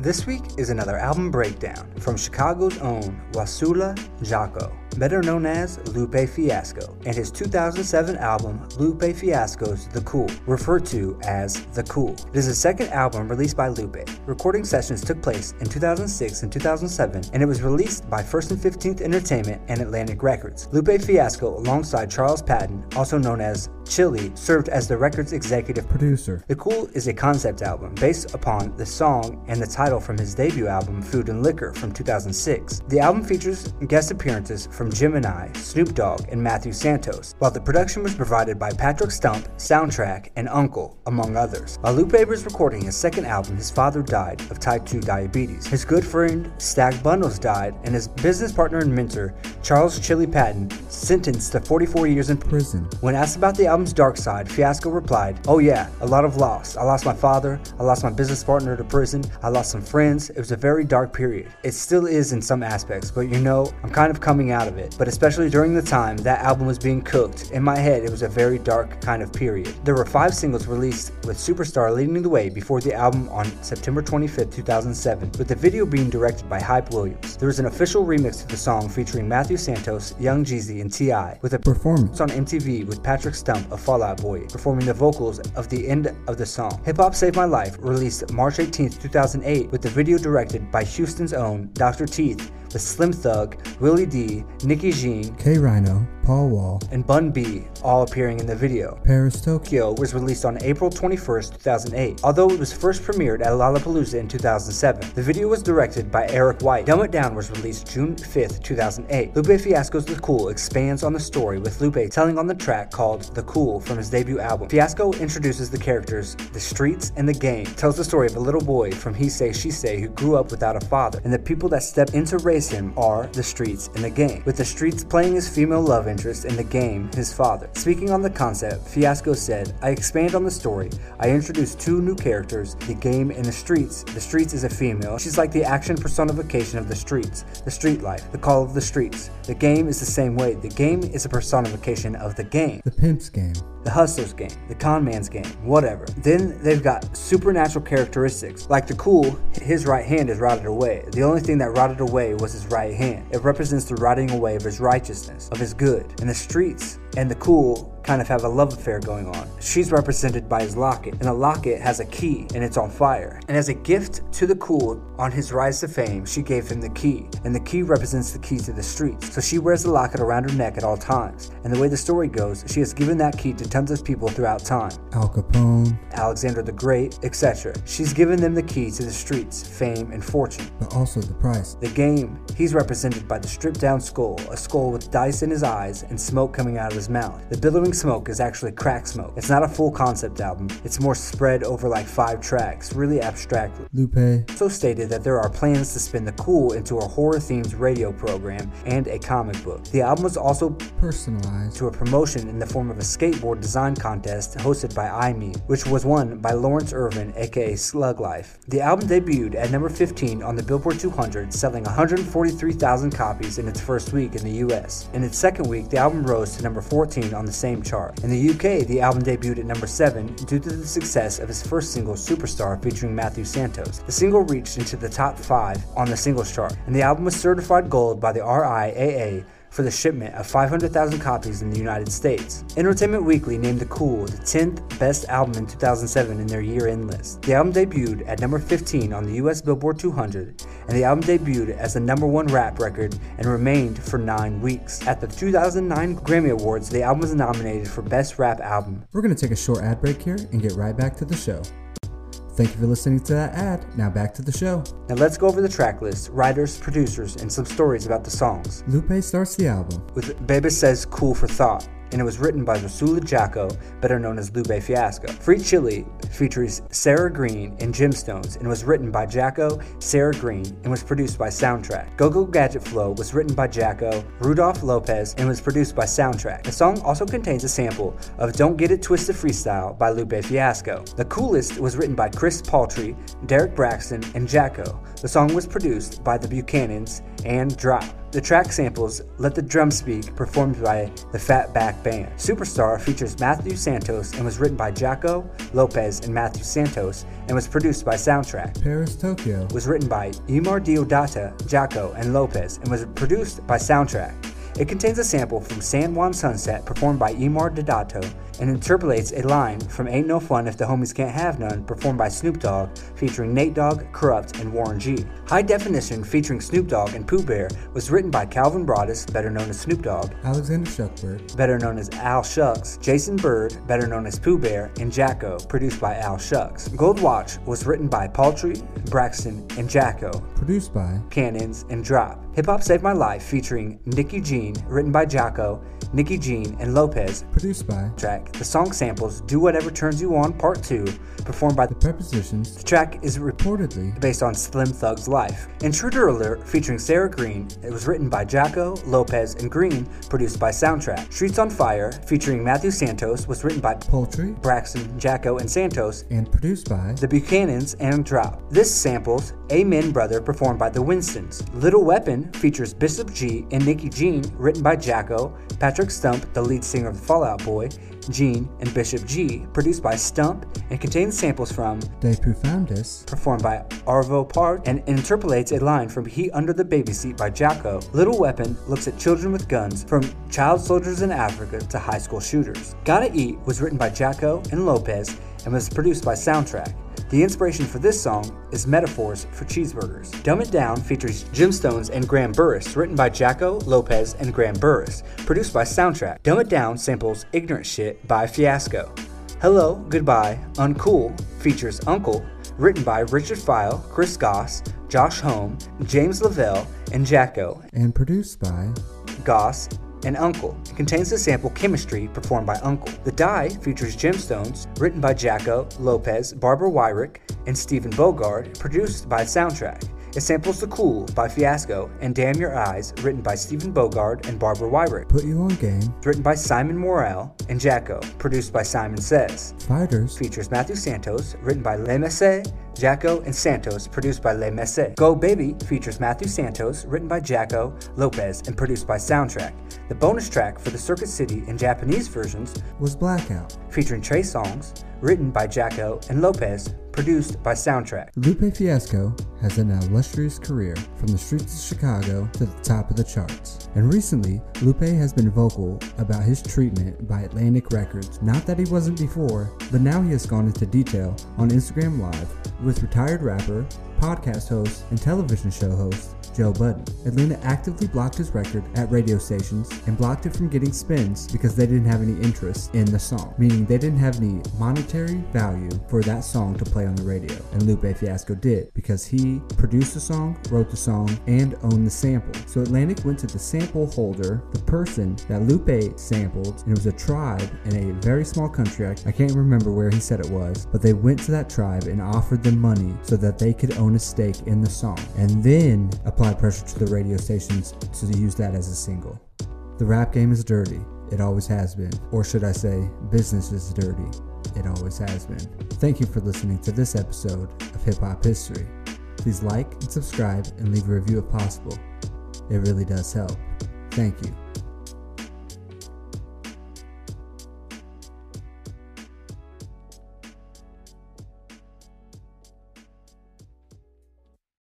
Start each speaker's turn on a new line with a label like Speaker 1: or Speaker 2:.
Speaker 1: This week is another album breakdown from Chicago's own Wasalu Jaco, better known as Lupe Fiasco, and his 2007 album Lupe Fiasco's The Cool, referred to as The Cool. It is the second album released by Lupe. Recording sessions took place in 2006 and 2007, and it was released by First and 15th Entertainment and Atlantic Records. Lupe Fiasco, alongside Charles Patton, also known as Chili, served as the record's executive
Speaker 2: Producer.
Speaker 1: The Cool is a concept album based upon the song and the title from his debut album Food and Liquor from 2006. The album features guest appearances from Gemini, Snoop Dogg, and Matthew Santos, while the production was provided by Patrick Stump, Soundtrakk, and UNKLE, among others. While Lupe was recording his second album, his father died of type 2 diabetes. His good friend Stack Bundles died, and his business partner and mentor, Charles Chili Patton, sentenced to 44 years in
Speaker 2: Prison.
Speaker 1: when asked about the album's dark side, Fiasco replied, Oh, yeah, a lot of loss. I lost my father, I lost my business partner to prison, I lost some friends. It was a very dark period. It still is in some aspects, but you know, I'm kind of coming out of it. But especially during the time that album was being cooked, in my head, it was a very dark kind of period. There were five singles released, with Superstar leading the way before the album on September 25, 2007, with the video being directed by Hype Williams. There was an official remix of the song featuring Matthew Santos, Young Jeezy, and T.I., with a
Speaker 2: Performance.
Speaker 1: on MTV with Patrick Stump of Fall Out Boy performing the vocals of the end of the song. Hip Hop Saved My Life released March 18, 2008 with the video directed by Houston's own Dr. Teeth with Slim Thug, Willie D, Nikki Jean,
Speaker 2: K-Rino, Paul Wall,
Speaker 1: and Bun B all appearing in the video.
Speaker 2: Paris, Tokyo.
Speaker 1: Was released on April 21, 2008, although it was first premiered at Lollapalooza in 2007. The video was directed by Eric White. Dumb It Down was released June 5, 2008. Lupe Fiasco's The Cool expands on the story with Lupe telling on the track called The Cool from his debut album. Fiasco introduces the characters, the streets, and the game. Tells the story of a little boy from He Say She Say who grew up without a father, and the people that step in to raise him are the streets and the game, with the streets playing his female love interest and the game his father. Speaking on the concept, Fiasco said, I expand on the story. I introduce two new characters, the game and the streets. The streets is a female. She's like the action personification of the streets, the street life, the call of the streets. The game is the same way. The game is a personification of the game
Speaker 2: The Pimp's Game.
Speaker 1: The hustler's game, the con man's game, whatever. Then they've got supernatural characteristics. Like the cool, his right hand is rotted away. The only thing that rotted away was his right hand. It represents the rotting away of his righteousness, of his good. And the streets and the cool kind of have a love affair going on. She's represented by his locket, and the locket has a key and it's on fire. And as a gift to the cool on his rise to fame, she gave him the key, and the key represents the key to the streets. So she wears the locket around her neck at all times. And the way the story goes, she has given that key to tons of people throughout time.
Speaker 2: Al Capone,
Speaker 1: Alexander the Great, etc. She's given them the key to the streets, fame, and fortune.
Speaker 2: but also the price.
Speaker 1: The game, he's represented by the stripped down skull, a skull with dice in his eyes and smoke coming out of his mouth. The billowing smoke is actually crack smoke. It's not a full concept album, it's more spread over like five tracks, really abstractly.
Speaker 2: Lupe,
Speaker 1: Also stated that there are plans to spin the cool into a horror themed radio program and a comic book. The album was also
Speaker 2: personalized.
Speaker 1: to a promotion in the form of a skateboard design contest hosted by iMe, which was won by Lawrence Irvin, aka Slug Life. The album debuted at number 15 on the Billboard 200, selling 143,000 copies in its first week in the US. In its second week, the album rose to number 14 on the same chart. In the UK, the album debuted at number 7 due to the success of his first single, Superstar, featuring Matthew Santos. The single reached into the top 5 on the singles chart, and the album was certified gold by the RIAA for the shipment of 500,000 copies in the United States. Entertainment Weekly named The Cool the 10th best album in 2007 in their year end list. The album debuted at number 15 on the US Billboard 200, and the album debuted as the number one rap record and remained for nine weeks. At the 2009 Grammy Awards, the album was nominated for Best Rap Album.
Speaker 2: We're going to take a short ad break here and get right back to the show. Thank you for listening to that ad. Now back to the show.
Speaker 1: Now let's go over the track list, writers, producers, and some stories about the songs.
Speaker 2: Lupe starts the album.
Speaker 1: with Bebe Says Cool for Thought, and it was written by Rasula Jaco, better known as Lupe Fiasco. Free Chili features Sarah Green and Gemstones and was written by Jaco, Sarah Green, and was produced by Soundtrakk. Go Go Gadget Flow was written by Jaco, Rudolph Lopez, and was produced by Soundtrakk. The song also contains a sample of Don't Get It Twisted Freestyle by Lupe Fiasco. The Coolest was written by Chris Paltry, Derek Braxton, and Jaco. The song was produced by the Buchanans and Drop. The track samples Let the Drum Speak, performed by the Fatback Band. Superstar features Matthew Santos and was written by Jaco, Lopez, and Matthew Santos and was produced by Soundtrakk.
Speaker 2: Paris, Tokyo.
Speaker 1: Was written by Eumir Deodato, Jaco, and Lopez and was produced by Soundtrakk. It contains a sample from San Juan Sunset performed by Eumir Deodato and interpolates a line from Ain't No Fun If the Homies Can't Have None performed by Snoop Dogg featuring Nate Dogg, Kurupt, and Warren G. High Definition featuring Snoop Dogg and Pooh Bear was written by Calvin Broadus, better known as Snoop Dogg,
Speaker 2: Alexander Shuckburgh,
Speaker 1: better known as Al Shux, Jason Bird, better known as Pooh Bear, and Jaco, produced by Al Shux. Gold Watch was written by Paltry, Braxton, and Jaco,
Speaker 2: produced by
Speaker 1: Cannons, and Drop. Hip Hop Saved My Life featuring Nikki Jean, written by Jaco, Nikki Jean, and Lopez,
Speaker 2: produced by
Speaker 1: track. The song samples Do Whatever Turns You On Part 2, performed by
Speaker 2: The Prepositions.
Speaker 1: The track is
Speaker 2: reportedly
Speaker 1: based on Slim Thug's life. Intruder Alert featuring Sarah Green. It was written by Jaco, Lopez, and Green, produced by Soundtrakk. Streets on Fire featuring Matthew Santos was written by
Speaker 2: Poultry,
Speaker 1: Braxton, Jaco, and Santos,
Speaker 2: and produced by
Speaker 1: The Buchanans and Drop. This samples Amen Brother performed by The Winstons. Little Weapon features Bishop G and Nikki Jean, written by Jaco, Patrick Stump, the lead singer of the Fall Out Boy, Jean, and Bishop G, produced by Stump, and contains samples from
Speaker 2: De Profundis,
Speaker 1: performed by Arvo Part, and interpolates a line from Heat Under the Baby Seat by Jaco. Little Weapon looks at children with guns, from child soldiers in Africa to high school shooters. Gotta Eat was written by Jaco and Lopez and was produced by Soundtrakk. The inspiration for this song is metaphors for cheeseburgers. Dumb It Down features Gemstones and Graham Burris, written by Jaco Lopez, and Graham Burris, produced by Soundtrakk. Dumb It Down samples Ignorant Shit by Fiasco. Hello, Goodbye, Uncool features UNKLE, written by Richard File, Chris Goss, Josh Homme, James Lavelle, and Jaco,
Speaker 2: And produced by
Speaker 1: Goss and UNKLE. It contains the sample Chemistry performed by UNKLE. The Die features Gemstones, written by Jaco, Lopez, Barbara Wyrick, and Stephen Bogard, produced by Soundtrakk. It samples The Cool by Fiasco and Damn Your Eyes, written by Stephen Bogard and Barbara Wyrick.
Speaker 2: Put You On Game,
Speaker 1: written by Simon Morrell and Jaco, produced by Simon Says.
Speaker 2: Fighters
Speaker 1: features Matthew Santos, written by Le Messie, Jaco, and Santos, produced by Le Messie. Go Baby features Matthew Santos, written by Jaco Lopez, and produced by Soundtrakk. The bonus track for the Circuit City and Japanese versions
Speaker 2: was Blackout,
Speaker 1: featuring Trey Songz, written by Jaco and Lopez, produced by Soundtrakk.
Speaker 2: Lupe Fiasco has an illustrious career from the streets of Chicago to the top of the charts. And recently, Lupe has been vocal about his treatment by Atlantic Records. Not that he wasn't before, but now he has gone into detail on Instagram Live with retired rapper, podcast host, and television show host Joe Budden. Atlantic actively blocked his record at radio stations and blocked it from getting spins because they didn't have any interest in the song, meaning they didn't have any monetary value for that song to play on the radio. And Lupe Fiasco did because he produced the song, wrote the song, and owned the sample. So Atlantic went to the sample holder, the person that Lupe sampled, and it was a tribe in a very small country. I can't remember where he said it was, but they went to that tribe and offered them money so that they could own a stake in the song. And then apply pressure to the radio stations to use that as a single. The rap game is dirty. It always has been. Or should I say, business is dirty. It always has been. Thank you for listening to this episode of Hip Hop History. Please like and subscribe and leave a review if possible. It really does help. Thank you.